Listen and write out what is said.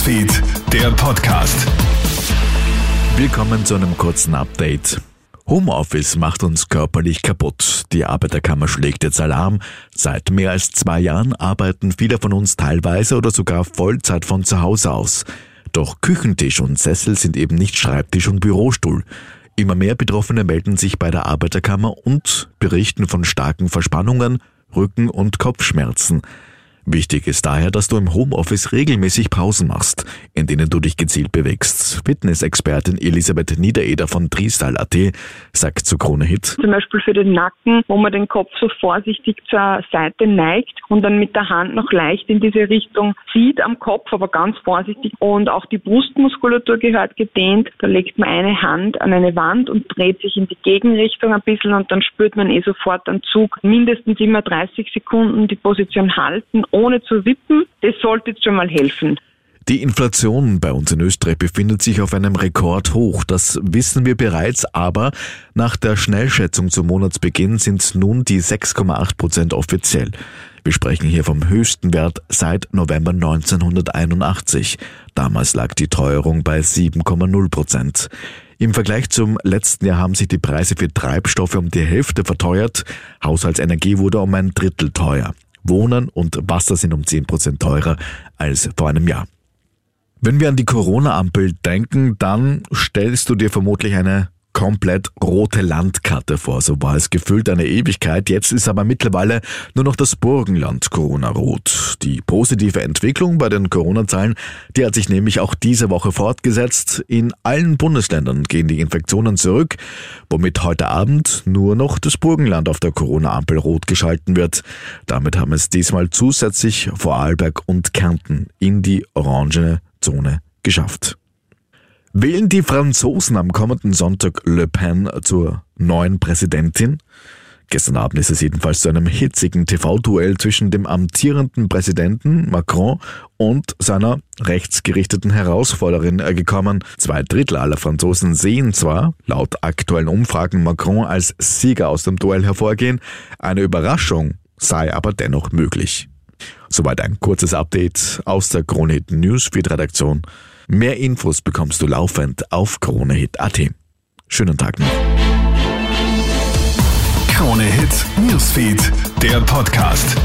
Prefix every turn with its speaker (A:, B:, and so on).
A: Newsfeed, der Podcast.
B: Willkommen zu einem kurzen Update. Homeoffice macht uns körperlich kaputt. Die Arbeiterkammer schlägt jetzt Alarm. Seit mehr als zwei Jahren arbeiten viele von uns teilweise oder sogar Vollzeit von zu Hause aus. Doch Küchentisch und Sessel sind eben nicht Schreibtisch und Bürostuhl. Immer mehr Betroffene melden sich bei der Arbeiterkammer und berichten von starken Verspannungen, Rücken- und Kopfschmerzen. Wichtig ist daher, dass du im Homeoffice regelmäßig Pausen machst, in denen du dich gezielt bewegst. Fitnessexpertin Elisabeth Niedereder von Triestal.at sagt zu Krone Hit.
C: Zum Beispiel für den Nacken, wo man den Kopf so vorsichtig zur Seite neigt und dann mit der Hand noch leicht in diese Richtung zieht am Kopf, aber ganz vorsichtig. Und auch die Brustmuskulatur gehört gedehnt. Da legt man eine Hand an eine Wand und dreht sich in die Gegenrichtung ein bisschen und dann spürt man eh sofort einen Zug. Mindestens immer 30 Sekunden die Position halten ohne zu wippen, das sollte jetzt schon mal helfen.
B: Die Inflation bei uns in Österreich befindet sich auf einem Rekordhoch. Das wissen wir bereits, aber nach der Schnellschätzung zum Monatsbeginn sind nun die 6,8 Prozent offiziell. Wir sprechen hier vom höchsten Wert seit November 1981. Damals lag die Teuerung bei 7,0 Prozent. Im Vergleich zum letzten Jahr haben sich die Preise für Treibstoffe um die Hälfte verteuert. Haushaltsenergie wurde um ein Drittel teuer. Wohnen und Wasser sind um 10% teurer als vor einem Jahr. Wenn wir an die Corona-Ampel denken, dann stellst du dir vermutlich eine komplett rote Landkarte vor. So war es gefüllt eine Ewigkeit. Jetzt ist aber mittlerweile nur noch das Burgenland Corona-rot. Die positive Entwicklung bei den Corona-Zahlen, die hat sich nämlich auch diese Woche fortgesetzt. In allen Bundesländern gehen die Infektionen zurück, womit heute Abend nur noch das Burgenland auf der Corona-Ampel rot geschalten wird. Damit haben es diesmal zusätzlich Vorarlberg und Kärnten in die orangene Zone geschafft. Wählen die Franzosen am kommenden Sonntag Le Pen zur neuen Präsidentin? Gestern Abend ist es jedenfalls zu einem hitzigen TV-Duell zwischen dem amtierenden Präsidenten Macron und seiner rechtsgerichteten Herausforderin gekommen. Zwei Drittel aller Franzosen sehen zwar laut aktuellen Umfragen Macron als Sieger aus dem Duell hervorgehen, eine Überraschung sei aber dennoch möglich. Soweit ein kurzes Update aus der Krone Newsfeed Redaktion. Mehr Infos bekommst du laufend auf KroneHit.at. Schönen Tag noch.
A: Krone Newsfeed, der Podcast.